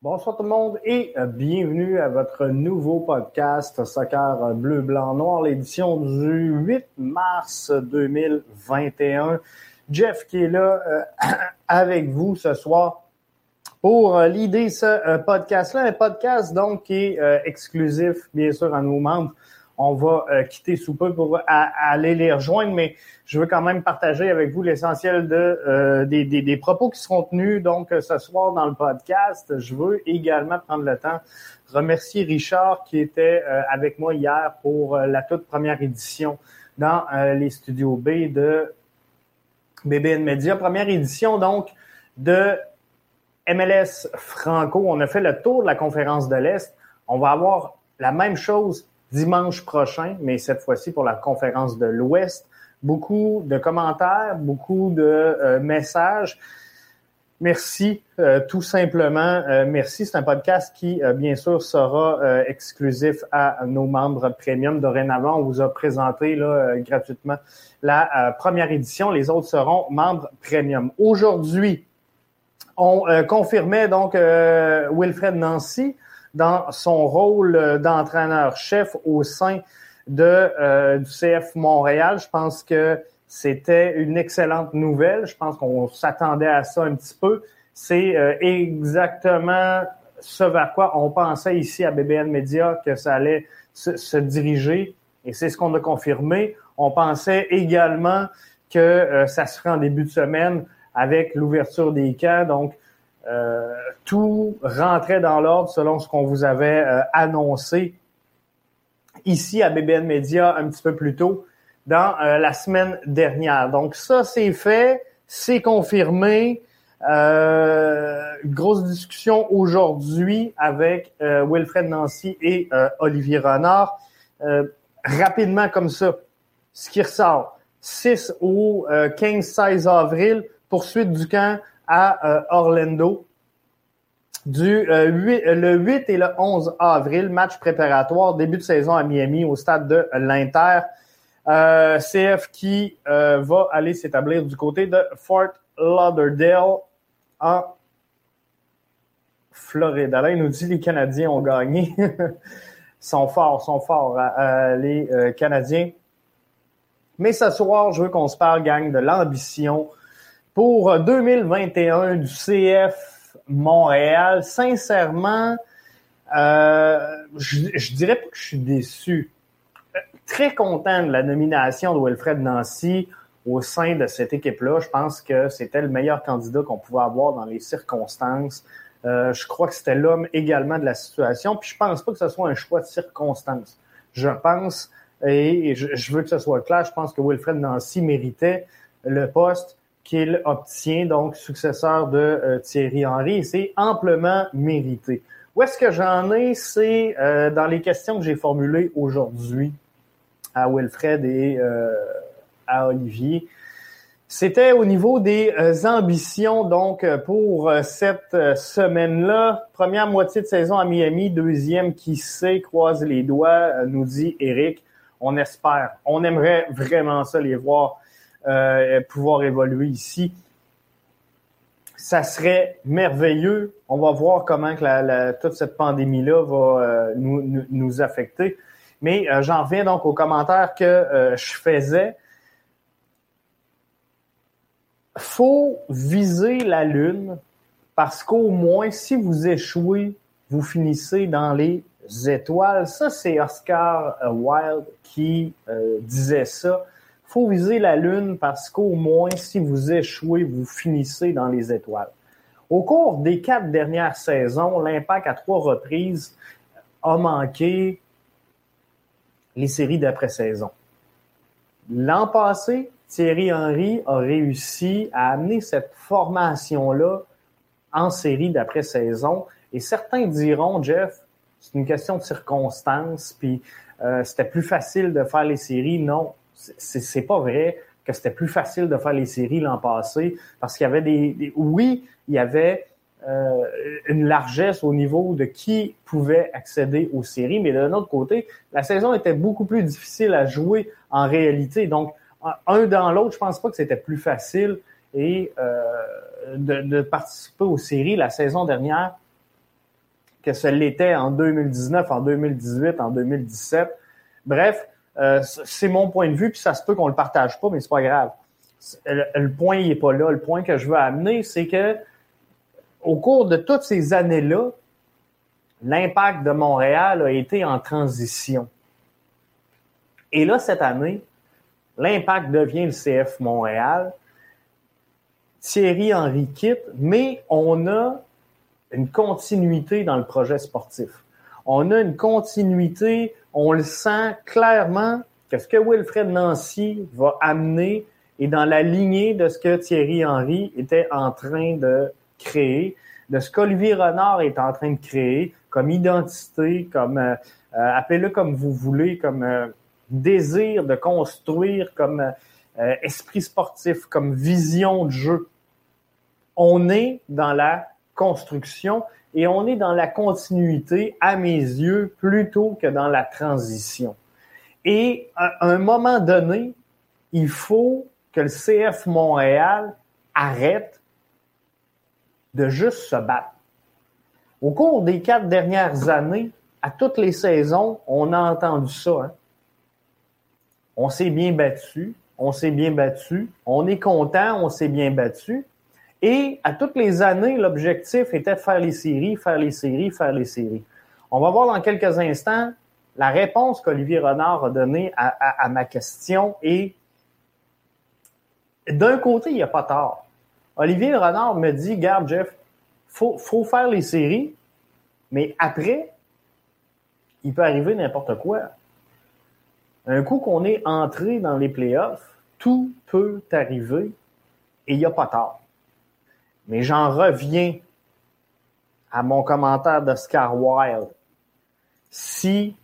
Bonsoir tout le monde et euh, bienvenue à votre nouveau podcast Soccer Bleu, Blanc, Noir, l'édition du 8 mars 2021. Jeff qui est là euh, avec vous ce soir pour euh, l'idée ce podcast-là, un podcast donc qui est exclusif bien sûr à nos membres on va euh, quitter sous peu pour aller les rejoindre, mais je veux quand même partager avec vous l'essentiel de euh, des, propos qui seront tenus donc ce soir dans le podcast. Je veux également prendre le temps remercier Richard qui était euh, avec moi hier pour la toute première édition dans les studios B de BBN Media. Première édition donc de MLS Franco. On a fait le tour de la conférence de l'Est. On va avoir la même chose dimanche prochain, mais cette fois-ci pour la conférence de l'Ouest. Beaucoup de commentaires, beaucoup de euh, messages. Merci, euh, tout simplement. Euh, merci. C'est un podcast qui, bien sûr, sera exclusif à nos membres premium. Dorénavant, on vous a présenté là, gratuitement la première édition. Les autres seront membres premium. Aujourd'hui, on confirmait donc Wilfred Nancy dans son rôle d'entraîneur-chef au sein de, euh, du CF Montréal. Je pense que c'était une excellente nouvelle. Je pense qu'on s'attendait à ça un petit peu. C'est euh, exactement ce vers quoi on pensait ici à BBN Media que ça allait se, diriger. Et c'est ce qu'on a confirmé. On pensait également que euh, ça se ferait en début de semaine avec l'ouverture des camps. Donc, euh, tout rentrait dans l'ordre selon ce qu'on vous avait euh, annoncé ici à BBN Media un petit peu plus tôt dans euh, la semaine dernière. Donc ça, c'est fait, c'est confirmé. grosse discussion aujourd'hui avec Wilfred Nancy et Olivier Renard. rapidement comme ça, ce qui ressort, 6 au 15-16 avril, poursuite du camp à euh, Orlando. Du 8, euh, le 8 et le 11 avril, match préparatoire, début de saison à Miami au stade de l'Inter. Euh, CF qui va aller s'établir du côté de Fort Lauderdale en Floride. Alors, il nous dit les Canadiens ont gagné. sont forts, sont forts, les Canadiens. Mais ce soir, je veux qu'on se parle, gang, de l'ambition pour 2021 du CF Montréal, sincèrement, euh, je, dirais pas que je suis déçu. Très content de la nomination de Wilfred Nancy au sein de cette équipe-là. Je pense que c'était le meilleur candidat qu'on pouvait avoir dans les circonstances. Euh, je crois que c'était l'homme également de la situation. Puis je pense pas que ce soit un choix de circonstances. Je pense, et je, je veux que ce soit clair, je pense que Wilfred Nancy méritait le poste qu'il obtient, donc successeur de euh, Thierry Henry, c'est amplement mérité. Où est-ce que j'en ai? C'est euh, dans les questions que j'ai formulées aujourd'hui à Wilfred et euh, à Olivier. C'était au niveau des ambitions, donc, pour cette semaine-là. Première moitié de saison à Miami, deuxième qui sait, croise les doigts, nous dit Eric. On espère. On aimerait vraiment ça les voir pouvoir évoluer ici. Ça serait merveilleux. On va voir comment que toute cette pandémie-là va euh, nous, nous, affecter. Mais euh, j'en reviens donc aux commentaires que je faisais. Faut viser la Lune parce qu'au moins, si vous échouez, vous finissez dans les étoiles. Ça, c'est Oscar Wilde qui disait ça faut viser la Lune parce qu'au moins, si vous échouez, vous finissez dans les étoiles. Au cours des quatre dernières saisons, l'Impact à trois reprises a manqué les séries d'après-saison. L'an passé, Thierry Henry a réussi à amener cette formation-là en série d'après-saison. Et certains diront, Jeff, c'est une question de circonstances, puis euh, c'était plus facile de faire les séries. Non, c'est pas vrai que c'était plus facile de faire les séries l'an passé parce qu'il y avait des, oui, il y avait euh, une largesse au niveau de qui pouvait accéder aux séries, mais d'un autre côté, la saison était beaucoup plus difficile à jouer en réalité. Donc, un dans l'autre, je pense pas que c'était plus facile et euh, de, de, participer aux séries la saison dernière. que ce l'était en 2019, en 2018, en 2017. Bref, euh, c'est mon point de vue, puis ça se peut qu'on le partage pas, mais c'est pas grave. Le, point il pas là. Le point que je veux amener, c'est que au cours de toutes ces années-là, l'impact de Montréal a été en transition. Et là, cette année, l'impact devient le CF Montréal. Thierry Henry quitte, mais on a une continuité dans le projet sportif. On a une continuité, on le sent clairement que ce que Wilfred Nancy va amener est dans la lignée de ce que Thierry Henry était en train de créer, de ce qu'Olivier Renard est en train de créer comme identité, comme euh, euh, appelez-le comme vous voulez, comme euh, désir de construire, comme esprit sportif, comme vision de jeu. On est dans la construction et on est dans la continuité, à mes yeux, plutôt que dans la transition. Et à un moment donné, il faut que le CF Montréal arrête de juste se battre. Au cours des quatre dernières années, à toutes les saisons, on a entendu ça. Hein. On s'est bien battu, on s'est bien battu, on est content, on s'est bien battu. Et à toutes les années, l'objectif était de faire les séries, faire les séries, faire les séries. On va voir dans quelques instants la réponse qu'Olivier Renard a donnée à, ma question et d'un côté, il n'y a pas tort. Olivier Renard me dit, garde Jeff, faut, faut faire les séries, mais après, il peut arriver n'importe quoi. Un coup qu'on est entré dans les playoffs, tout peut arriver et il n'y a pas tort. Mais j'en reviens à mon commentaire d'Oscar Wilde. Si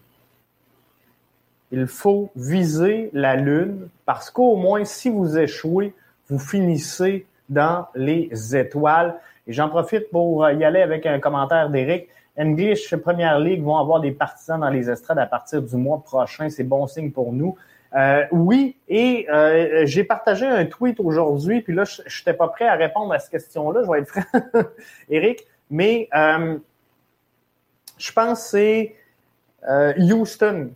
il faut viser la Lune, parce qu'au moins, si vous échouez, vous finissez dans les étoiles. Et j'en profite pour y aller avec un commentaire d'Éric. English Première Ligue vont avoir des partisans dans les estrades à partir du mois prochain. C'est bon signe pour nous. Euh, oui, et euh, j'ai partagé un tweet aujourd'hui, puis là, je n'étais pas prêt à répondre à cette question-là, je vais être franc, Eric, mais euh, je pense que c'est Houston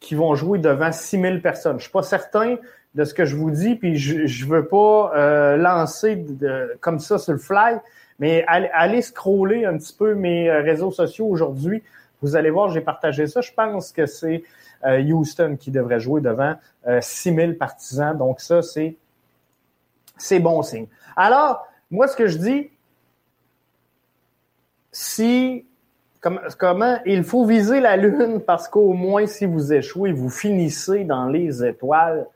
qui vont jouer devant 6000 personnes. Je suis pas certain de ce que je vous dis, puis je ne veux pas lancer comme ça sur le fly, mais allez scroller un petit peu mes réseaux sociaux aujourd'hui. Vous allez voir, j'ai partagé ça. Je pense que c'est euh, Houston qui devrait jouer devant 6000 euh, partisans. Donc ça, c'est c'est bon signe. Alors, moi, ce que je dis, si comment il faut viser la lune parce qu'au moins si vous échouez, vous finissez dans les étoiles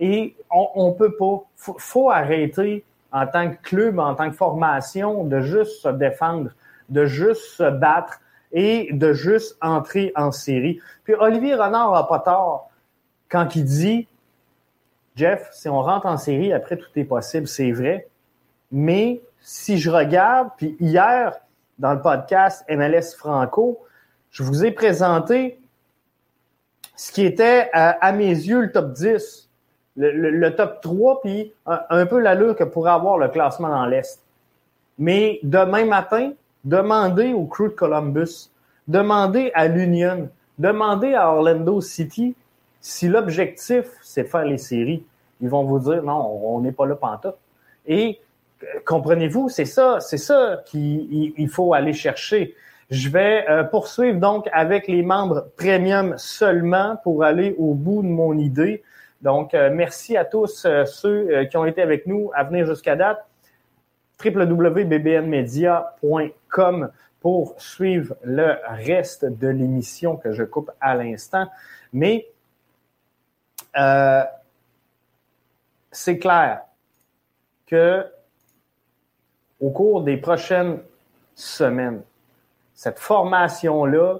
et on, ne peut pas. Faut, faut arrêter en tant que club, en tant que formation, de juste se défendre, de juste se battre et de juste entrer en série. Puis Olivier Renard n'a pas tort quand il dit Jeff, si on rentre en série, après tout est possible, c'est vrai. Mais si je regarde, puis hier, dans le podcast MLS Franco, je vous ai présenté ce qui était, à, mes yeux, le top 10, le, top 3, puis un, un peu l'allure que pourrait avoir le classement dans l'Est. Mais demain matin, demandez au crew de Columbus, demandez à l'Union, demandez à Orlando City si l'objectif, c'est faire les séries. Ils vont vous dire, non, on n'est pas là pantoute. Et euh, comprenez-vous, c'est ça, c'est ça qu'il faut aller chercher. Je vais euh, poursuivre donc avec les membres premium seulement pour aller au bout de mon idée. Donc, euh, merci à tous ceux qui ont été avec nous à venir jusqu'à date www.bbnmedia.com pour suivre le reste de l'émission que je coupe à l'instant. Mais euh, c'est clair que au cours des prochaines semaines, cette formation-là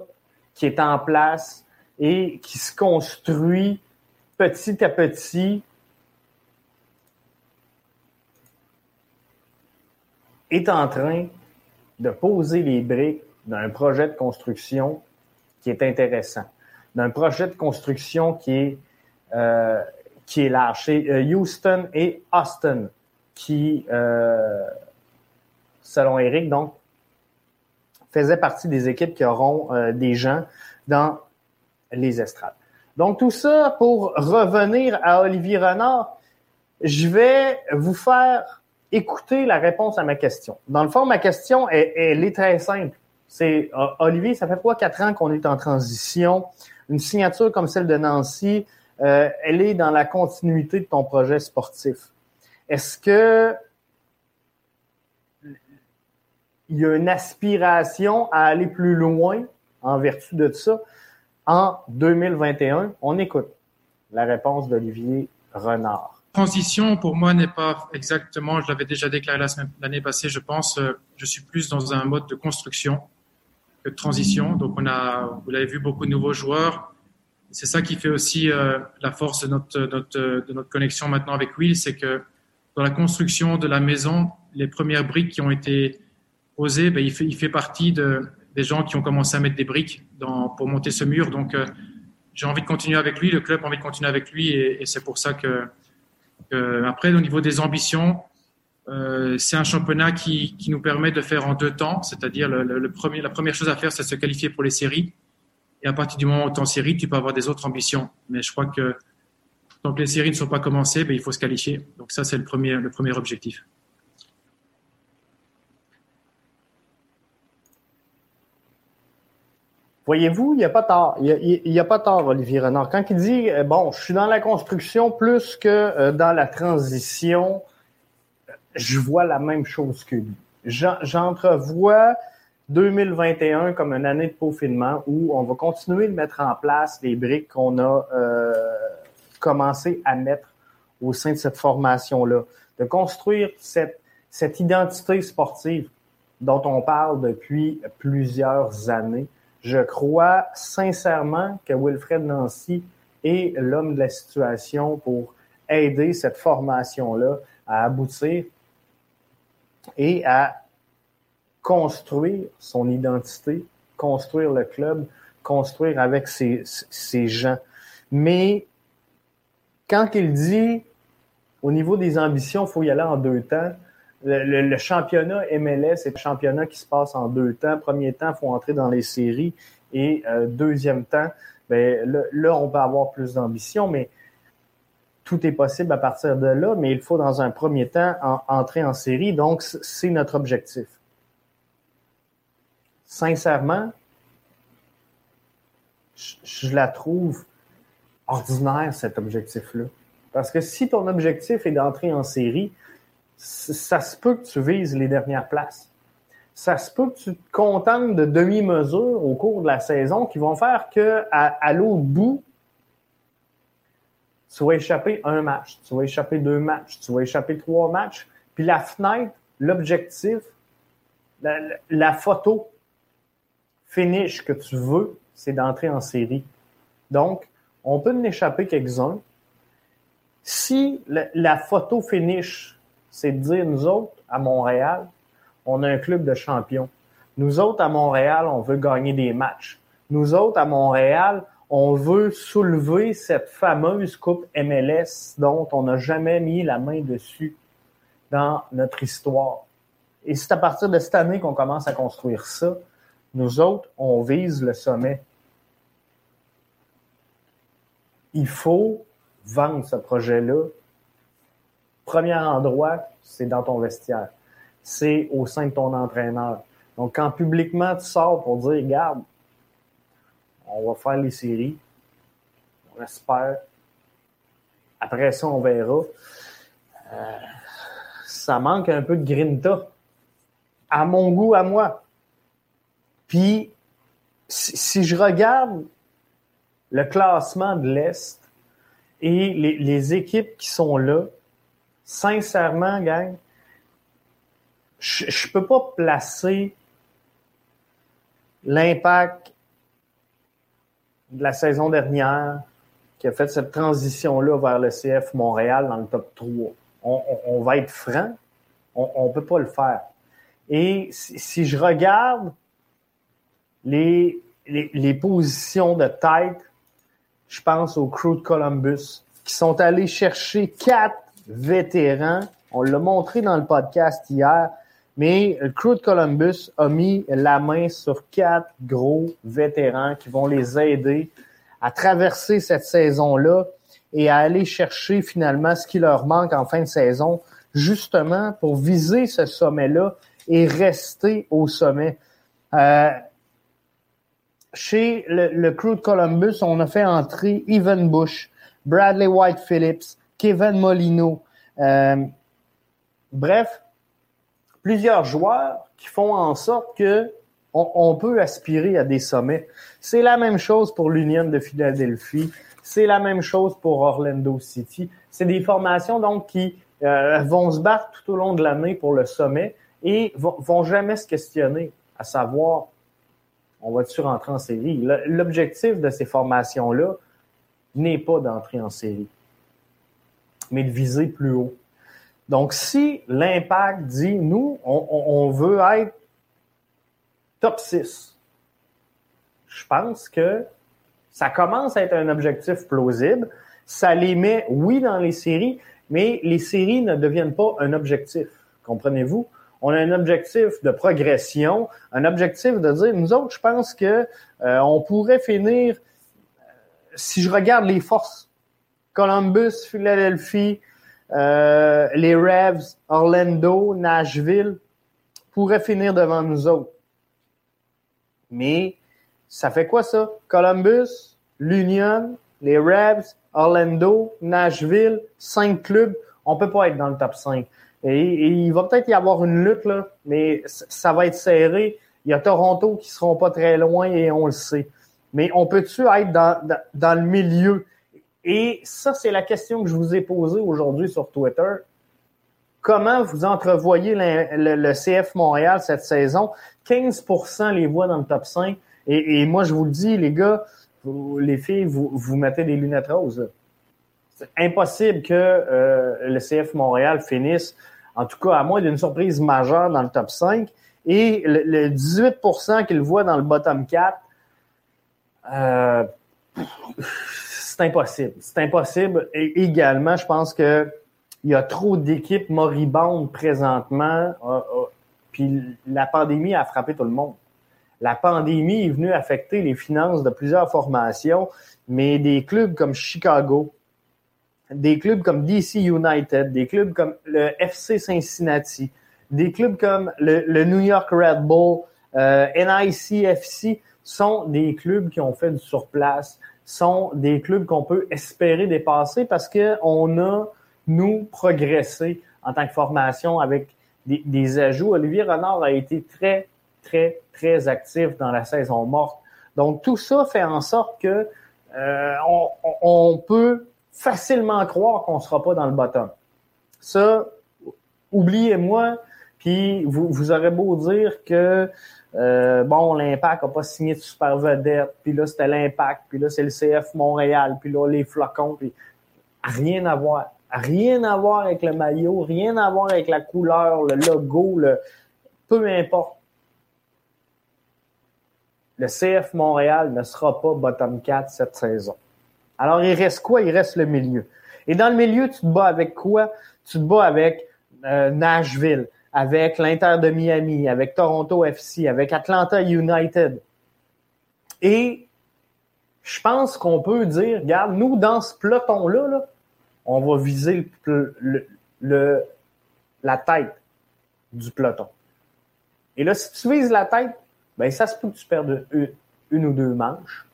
qui est en place et qui se construit petit à petit est en train de poser les briques d'un projet de construction qui est intéressant, d'un projet de construction qui est, euh, qui est euh, Houston et Austin qui, euh, selon Eric, donc, faisait partie des équipes qui auront euh, des gens dans les estrades. Donc tout ça pour revenir à Olivier Renard, je vais vous faire écouter la réponse à ma question. Dans le fond, ma question, elle, est très simple. C'est euh, Olivier, ça fait quoi quatre ans qu'on est en transition? Une signature comme celle de Nancy, euh, elle est dans la continuité de ton projet sportif. Est-ce que il y a une aspiration à aller plus loin en vertu de ça? En 2021? On écoute la réponse d'Olivier Renard. Transition, pour moi, n'est pas exactement, je l'avais déjà déclaré l'année passée, je pense, euh, je suis plus dans un mode de construction que de transition. Donc, on a, vous l'avez vu, beaucoup de nouveaux joueurs. C'est ça qui fait aussi euh, la force de notre, notre, de notre connexion maintenant avec Will, c'est que dans la construction de la maison, les premières briques qui ont été posées, ben, il, fait, il fait partie de, des gens qui ont commencé à mettre des briques pour monter ce mur. Donc, euh, j'ai envie de continuer avec lui, le club a envie de continuer avec lui, et, c'est pour ça que, après, au niveau des ambitions, euh, c'est un championnat qui, qui, nous permet de faire en deux temps, c'est-à-dire le, premier, la première chose à faire, c'est se qualifier pour les séries. Et à partir du moment où tu es en série, tu peux avoir des autres ambitions. Mais je crois que tant que les séries ne sont pas commencées, ben, il faut se qualifier. Donc ça, c'est le premier, le premier objectif. Voyez-vous, il n'y a pas tard. Il n'y a, pas tard, Olivier Renard. Quand il dit, euh, bon, je suis dans la construction plus que euh, dans la transition, je vois la même chose que lui. J'entrevois 2021 comme une année de peaufinement où on va continuer de mettre en place les briques qu'on a euh, commencé à mettre au sein de cette formation-là, de construire cette, cette identité sportive dont on parle depuis plusieurs années. Je crois sincèrement que Wilfred Nancy est l'homme de la situation pour aider cette formation-là à aboutir et à construire son identité, construire le club, construire avec ses, gens. Mais quand il dit au niveau des ambitions, il faut y aller en deux temps, le, championnat MLS est un championnat qui se passe en deux temps. Premier temps, il faut entrer dans les séries. Et euh, deuxième temps, ben, là, on peut avoir plus d'ambition, mais tout est possible à partir de là. Mais il faut, dans un premier temps, entrer en série. Donc, c'est notre objectif sincèrement, je, la trouve ordinaire, cet objectif-là. Parce que si ton objectif est d'entrer en série, ça se peut que tu vises les dernières places. Ça se peut que tu te contentes de demi-mesures au cours de la saison qui vont faire que à, l'autre bout, tu vas échapper un match, tu vas échapper deux matchs, tu vas échapper trois matchs. Puis la fenêtre, l'objectif, la photo finish que tu veux, c'est d'entrer en série. Donc, on peut en échapper quelques-uns. Si la, photo finish, c'est de dire, nous autres, à Montréal, on a un club de champions. Nous autres, à Montréal, on veut gagner des matchs. Nous autres, à Montréal, on veut soulever cette fameuse Coupe MLS dont on n'a jamais mis la main dessus dans notre histoire. Et c'est à partir de cette année qu'on commence à construire ça. Nous autres, on vise le sommet. Il faut vendre ce projet-là. Premier endroit, c'est dans ton vestiaire. C'est au sein de ton entraîneur. Donc, quand publiquement tu sors pour dire, regarde, on va faire les séries, on espère. Après ça, on verra. Euh, ça manque un peu de grinta. À mon goût, à moi. Puis, si, je regarde le classement de l'Est et les, équipes qui sont là, sincèrement, gang, je ne peux pas placer l'impact de la saison dernière qui a fait cette transition-là vers le CF Montréal dans le top 3. On, va être franc, on ne peut pas le faire. Et si je regarde les, les, positions de tête, je pense au crew de Columbus, qui sont allés chercher quatre vétérans. On l'a montré dans le podcast hier. Mais le crew de Columbus a mis la main sur quatre gros vétérans qui vont les aider à traverser cette saison-là et à aller chercher finalement ce qui leur manque en fin de saison, justement pour viser ce sommet-là et rester au sommet. Euh, chez le, le, crew de Columbus, on a fait entrer Evan Bush, Bradley White Phillips, Kevin Molino. Euh, bref, plusieurs joueurs qui font en sorte que on, peut aspirer à des sommets. C'est la même chose pour l'Union de Philadelphie. C'est la même chose pour Orlando City. C'est des formations donc qui euh, vont se battre tout au long de l'année pour le sommet et vont, vont jamais se questionner à savoir on va-tu rentrer en série? L'objectif de ces formations-là n'est pas d'entrer en série, mais de viser plus haut. Donc, si l'impact dit, nous, on, veut être top 6, je pense que ça commence à être un objectif plausible. Ça les met, oui, dans les séries, mais les séries ne deviennent pas un objectif. Comprenez-vous? On a un objectif de progression, un objectif de dire, nous autres, je pense que euh, on pourrait finir, si je regarde les forces, Columbus, Philadelphie, euh, les Revs, Orlando, Nashville pourraient finir devant nous autres. Mais ça fait quoi ça? Columbus, l'Union, les Revs, Orlando, Nashville, cinq clubs. On peut pas être dans le top 5. Et, il va peut-être y avoir une lutte, mais ça va être serré. Il y a Toronto qui seront pas très loin et on le sait. Mais on peut-tu être dans le milieu? Et ça, c'est la question que je vous ai posée aujourd'hui sur Twitter. Comment vous entrevoyez le, CF Montréal cette saison? 15% les voix dans le top 5. Et, moi, je vous le dis, les gars, les filles, vous, vous mettez des lunettes roses. C'est impossible que euh, le CF Montréal finisse, en tout cas, à moins d'une surprise majeure dans le top 5. Et le, 18% qu'il voit dans le bottom 4, euh, c'est impossible. C'est impossible. Et également, je pense que il y a trop d'équipes moribondes présentement. Euh, euh, puis la pandémie a frappé tout le monde. La pandémie est venue affecter les finances de plusieurs formations, mais des clubs comme Chicago, des clubs comme DC United, des clubs comme le FC Cincinnati, des clubs comme le, New York Red Bull, euh, NICFC sont des clubs qui ont fait du surplace, sont des clubs qu'on peut espérer dépasser parce qu'on a, nous, progressé en tant que formation avec des, ajouts. Olivier Renard a été très, très, très actif dans la saison morte. Donc, tout ça fait en sorte que euh, on, peut facilement croire qu'on ne sera pas dans le bottom. Ça, oubliez-moi, puis vous, vous aurez beau dire que euh, bon, l'Impact n'a pas signé de super vedette, puis là, c'était l'Impact, puis là, c'est le CF Montréal, puis là, les flocons, puis rien à voir. Rien à voir avec le maillot, rien à voir avec la couleur, le logo, le peu importe. Le CF Montréal ne sera pas bottom 4 cette saison. Alors, il reste quoi? Il reste le milieu. Et dans le milieu, tu te bats avec quoi? Tu te bats avec euh, Nashville, avec l'Inter de Miami, avec Toronto FC, avec Atlanta United. Et je pense qu'on peut dire, regarde, nous, dans ce peloton-là, on va viser le, la tête du peloton. Et là, si tu vises la tête, ben ça se peut que tu perdes une, ou deux manches.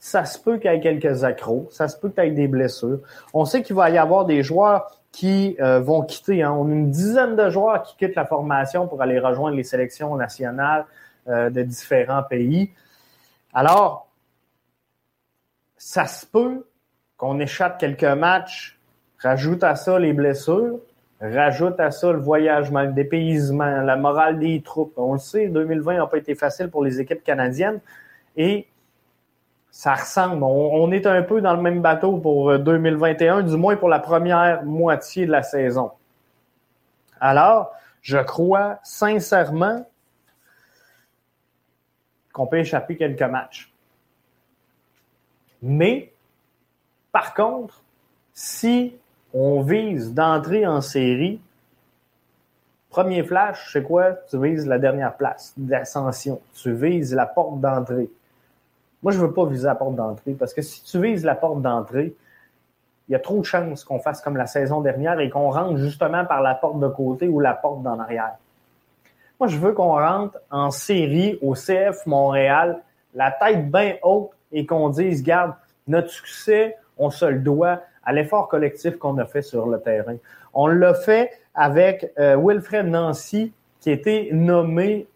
Ça se peut qu'il y ait quelques accros. Ça se peut que tu aies des blessures. On sait qu'il va y avoir des joueurs qui euh, vont quitter. Hein. On a une dizaine de joueurs qui quittent la formation pour aller rejoindre les sélections nationales euh, de différents pays. Alors, ça se peut qu'on échappe quelques matchs, rajoute à ça les blessures, rajoute à ça le voyage, le dépaysement, la morale des troupes. On le sait, 2020 n'a pas été facile pour les équipes canadiennes. Et ça ressemble. On, est un peu dans le même bateau pour 2021, euh, du moins pour la première moitié de la saison. Alors, je crois sincèrement qu'on peut échapper quelques matchs. Mais, par contre, si on vise d'entrer en série, Premier flash, c'est quoi? Tu vises la dernière place d'ascension. Tu vises la porte d'entrée. Moi, je veux pas viser la porte d'entrée parce que si tu vises la porte d'entrée, il y a trop de chances qu'on fasse comme la saison dernière et qu'on rentre justement par la porte de côté ou la porte d'en arrière. Moi, je veux qu'on rentre en série au CF Montréal, la tête bien haute et qu'on dise, garde, notre succès, on se le doit à l'effort collectif qu'on a fait sur le terrain. On l'a fait avec euh, Wilfred Nancy, qui a été nommé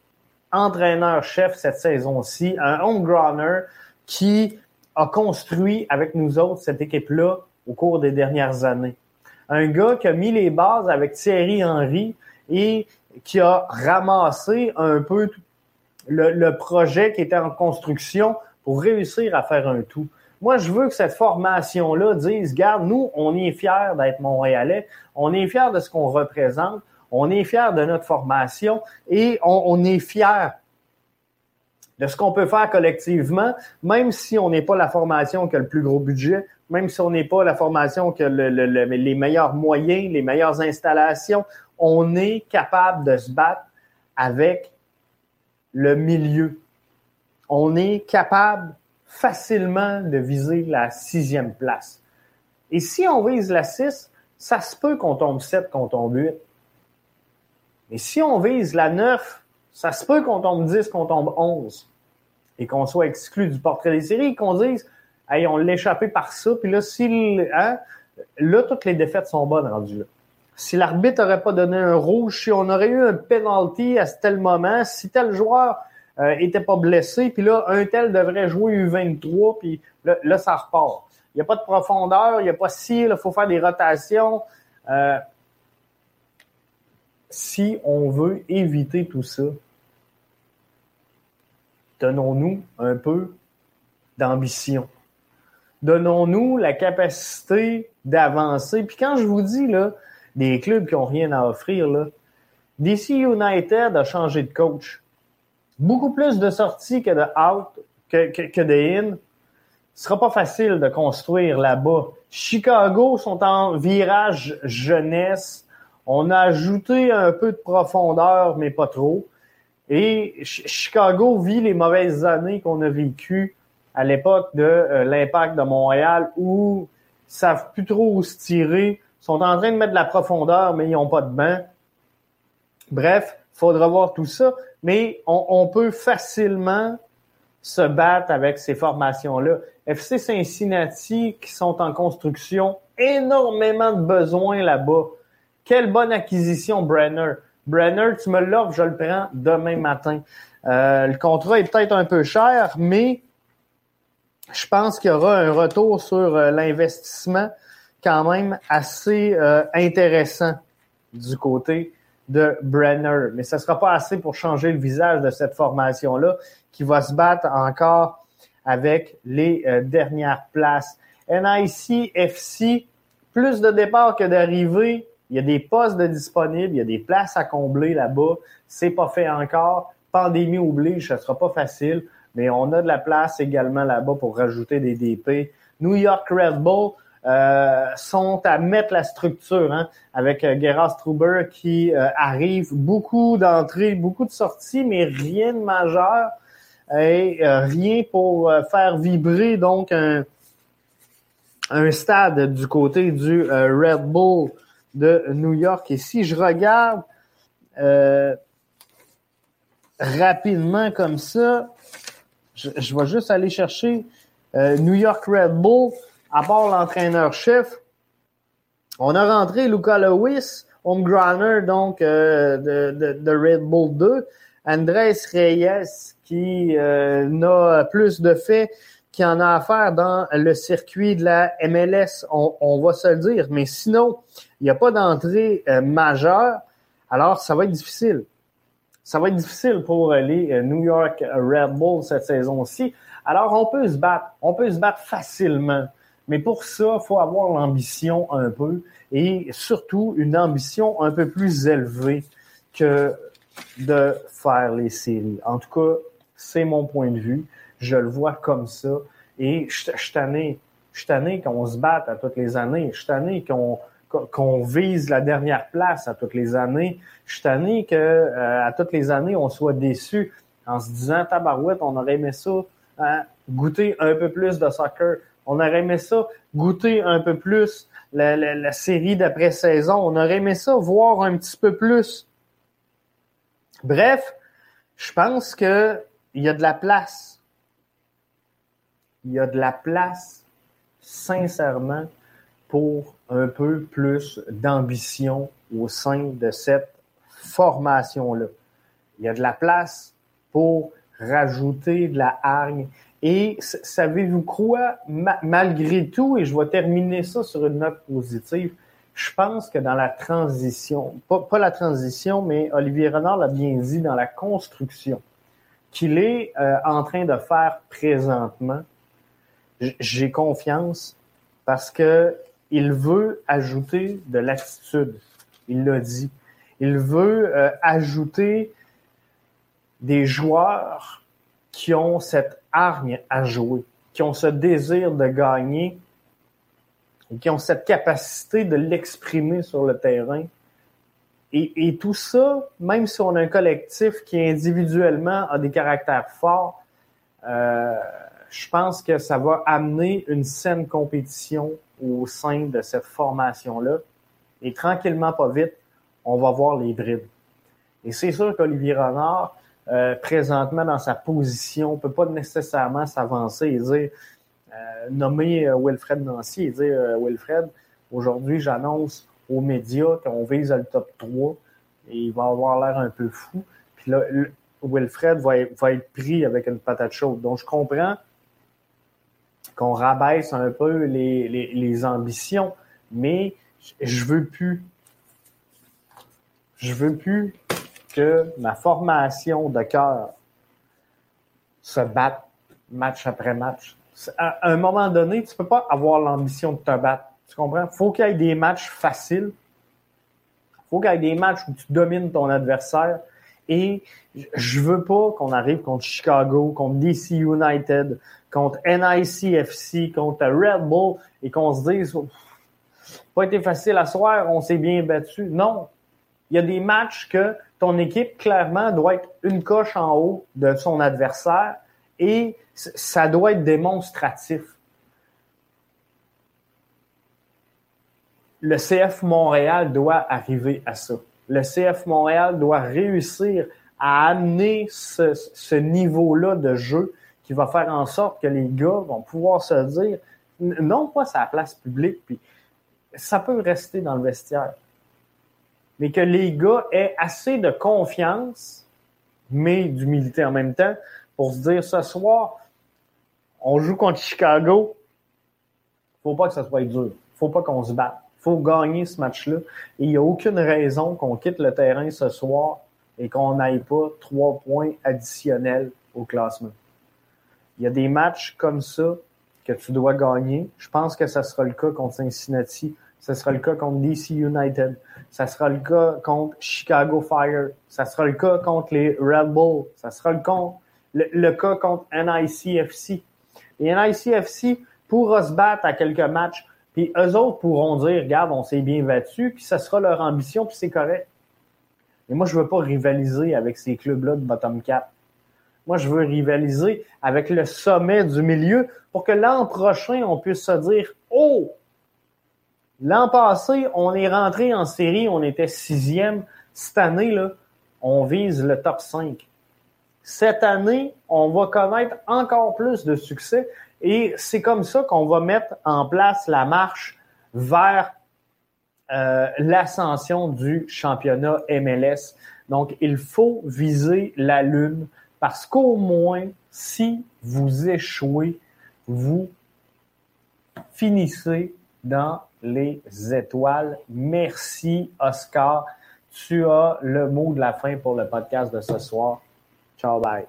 entraîneur-chef cette saison-ci, un homegrowner qui a construit avec nous autres cette équipe-là au cours des dernières années. Un gars qui a mis les bases avec Thierry Henry et qui a ramassé un peu le, le projet qui était en construction pour réussir à faire un tout. Moi, je veux que cette formation-là dise, garde, nous, on est fiers d'être Montréalais, on est fiers de ce qu'on représente, on est fiers de notre formation et on, est fiers de ce qu'on peut faire collectivement, même si on n'est pas la formation qui a le plus gros budget, même si on n'est pas la formation qui a les meilleurs moyens, les meilleures installations, on est capable de se battre avec le milieu. On est capable facilement de viser la sixième place. Et si on vise la 6, ça se peut qu'on tombe 7, qu'on tombe 8. Mais si on vise la 9, ça se peut qu'on tombe 10, qu'on tombe 11. Et qu'on soit exclu du portrait des séries, qu'on dise, hey, on l'a échappé par ça, puis là, si, hein, là, toutes les défaites sont bonnes rendues là. Si l'arbitre n'aurait pas donné un rouge, si on aurait eu un penalty à tel moment, si tel joueur euh, était pas blessé, puis là, un tel devrait jouer U23, puis là, ça repart. Il n'y a pas de profondeur, il n'y a pas si, il faut faire des rotations. Euh, si on veut éviter tout ça, donnons-nous un peu d'ambition. Donnons-nous la capacité d'avancer. Puis quand je vous dis là, des clubs qui n'ont rien à offrir, là, DC United a changé de coach beaucoup plus de sorties que de out, que, que, de in. Ce sera pas facile de construire là-bas. Chicago sont en virage jeunesse. On a ajouté un peu de profondeur, mais pas trop. Et Chicago vit les mauvaises années qu'on a vécues à l'époque de euh, l'impact de Montréal où ils savent plus trop où se tirer, sont en train de mettre de la profondeur, mais ils n'ont pas de banc. Bref, faudra voir tout ça mais on, peut facilement se battre avec ces formations-là. FC Cincinnati, qui sont en construction, énormément de besoins là-bas. Quelle bonne acquisition, Brenner. Brenner, tu me l'offres, je le prends demain matin. Euh, le contrat est peut-être un peu cher, mais je pense qu'il y aura un retour sur euh, l'investissement quand même assez euh, intéressant du côté de Brenner. Mais ce ne sera pas assez pour changer le visage de cette formation-là qui va se battre encore avec les euh, dernières places. NIC, FC, plus de départs que d'arrivées. Il y a des postes de disponibles, il y a des places à combler là-bas. C'est pas fait encore. Pandémie oblige, ce sera pas facile, mais on a de la place également là-bas pour rajouter des DP. New York Red Bull, euh, sont à mettre la structure hein, avec euh, Gerard Struber qui euh, arrive. Beaucoup d'entrées, beaucoup de sorties, mais rien de majeur et rien pour faire vibrer donc un stade du côté du Red Bull de New York. Et si je regarde rapidement comme ça, je, vais juste aller chercher New York Red Bull à part l'entraîneur-chef, on a rentré Luca Lewis, homegrowner donc euh, de, Red Bull 2, Andrés Reyes qui euh, n'a plus de faits qu'il en a à faire dans le circuit de la MLS, on, va se le dire. Mais sinon, il n'y a pas d'entrée euh, majeure, alors ça va être difficile. Ça va être difficile pour les New York Red Bulls cette saison-ci. Alors on peut se battre, on peut se battre facilement mais pour ça, il faut avoir l'ambition un peu et surtout une ambition un peu plus élevée que de faire les séries. En tout cas, c'est mon point de vue. Je le vois comme ça. Et je suis tanné. Je suis tanné qu'on se batte à toutes les années. Je suis tanné qu'on qu'on vise la dernière place à toutes les années. Je suis tanné que euh, à toutes les années, on soit déçu en se disant tabarouette, on aurait aimé ça, hein, goûter un peu plus de soccer. On aurait aimé ça, goûter un peu plus la, la série d'après-saison. On aurait aimé ça, voir un petit peu plus. Bref, je pense que il y a de la place. Il y a de la place, sincèrement, pour un peu plus d'ambition au sein de cette formation-là. Il y a de la place pour rajouter de la hargne. Et savez-vous quoi? malgré tout, et je vais terminer ça sur une note positive, je pense que dans la transition, pas, la transition, mais Olivier Renard l'a bien dit, dans la construction qu'il est euh, en train de faire présentement, j'ai confiance parce que il veut ajouter de l'attitude. Il l'a dit. Il veut euh, ajouter des joueurs qui ont cette hargne à jouer, qui ont ce désir de gagner, et qui ont cette capacité de l'exprimer sur le terrain. Et, et, tout ça, même si on a un collectif qui individuellement a des caractères forts, euh, je pense que ça va amener une saine compétition au sein de cette formation-là. Et tranquillement, pas vite, on va voir les brides. Et c'est sûr qu'Olivier Renard, euh, présentement dans sa position, peut pas nécessairement s'avancer et dire, euh, nommer euh, Wilfred Nancy et dire, Wilfred, aujourd'hui, j'annonce aux médias qu'on vise le top 3 et il va avoir l'air un peu fou. Puis là, Wilfred va va être pris avec une patate chaude. Donc, je comprends qu'on rabaisse un peu les, ambitions, mais je veux plus. Je veux plus que ma formation de cœur se batte match après match. À un moment donné, tu peux pas avoir l'ambition de te battre. Tu comprends? Faut qu'il y ait des matchs faciles. Faut qu'il y ait des matchs où tu domines ton adversaire. Et je veux pas qu'on arrive contre Chicago, contre DC United, contre NICFC, contre Red Bull et qu'on se dise, pas été facile à soir, on s'est bien battu. Non. Il y a des matchs que ton équipe, clairement, doit être une coche en haut de son adversaire et ça doit être démonstratif. Le CF Montréal doit arriver à ça. Le CF Montréal doit réussir à amener ce, niveau-là de jeu qui va faire en sorte que les gars vont pouvoir se dire non pas sa place publique, puis ça peut rester dans le vestiaire, mais que les gars aient assez de confiance, mais d'humilité en même temps, pour se dire ce soir, on joue contre Chicago, faut pas que ça soit dur, faut pas qu'on se batte, faut gagner ce match-là, et il n'y a aucune raison qu'on quitte le terrain ce soir et qu'on n'aille pas trois points additionnels au classement. Il y a des matchs comme ça que tu dois gagner. Je pense que ça sera le cas contre Cincinnati. Ça sera le cas contre DC United. Ça sera le cas contre Chicago Fire. Ça sera le cas contre les Red Bull. Ça sera le, le, cas contre NICFC. Et NICFC pourra se battre à quelques matchs. Puis eux autres pourront dire, regarde, on s'est bien battu, puis ça sera leur ambition, puis c'est correct. Mais moi, je veux pas rivaliser avec ces clubs-là de bottom 4. Moi, je veux rivaliser avec le sommet du milieu pour que l'an prochain, on puisse se dire, oh, l'an passé, on est rentré en série, on était sixième. Cette année, là, on vise le top 5. Cette année, on va connaître encore plus de succès et c'est comme ça qu'on va mettre en place la marche vers euh, l'ascension du championnat MLS. Donc, il faut viser la lune. Parce qu'au moins, si vous échouez, vous finissez dans les étoiles. Merci, Oscar. Tu as le mot de la fin pour le podcast de ce soir. Ciao, bye.